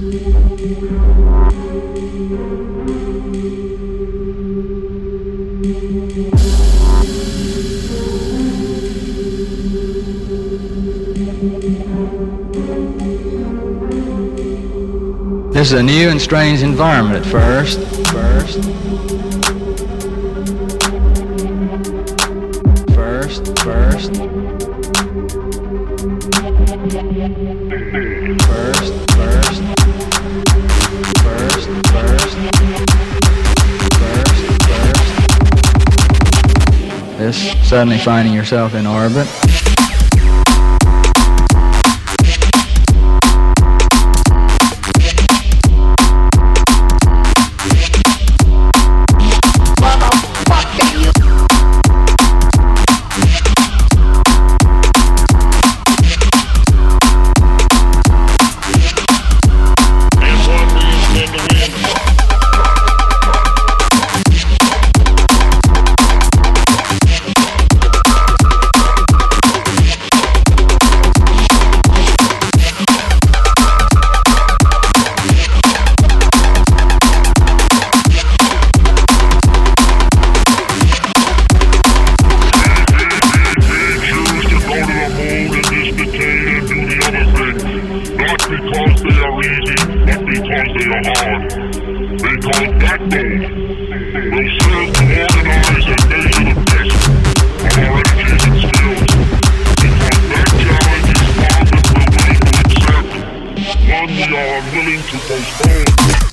This is a new and strange environment at first. First. First. First. Suddenly finding yourself in orbit. They easy, but because they are hard. Because that goal will serve to organize and the best of our skills. Because we're willing one we are unwilling to postpone.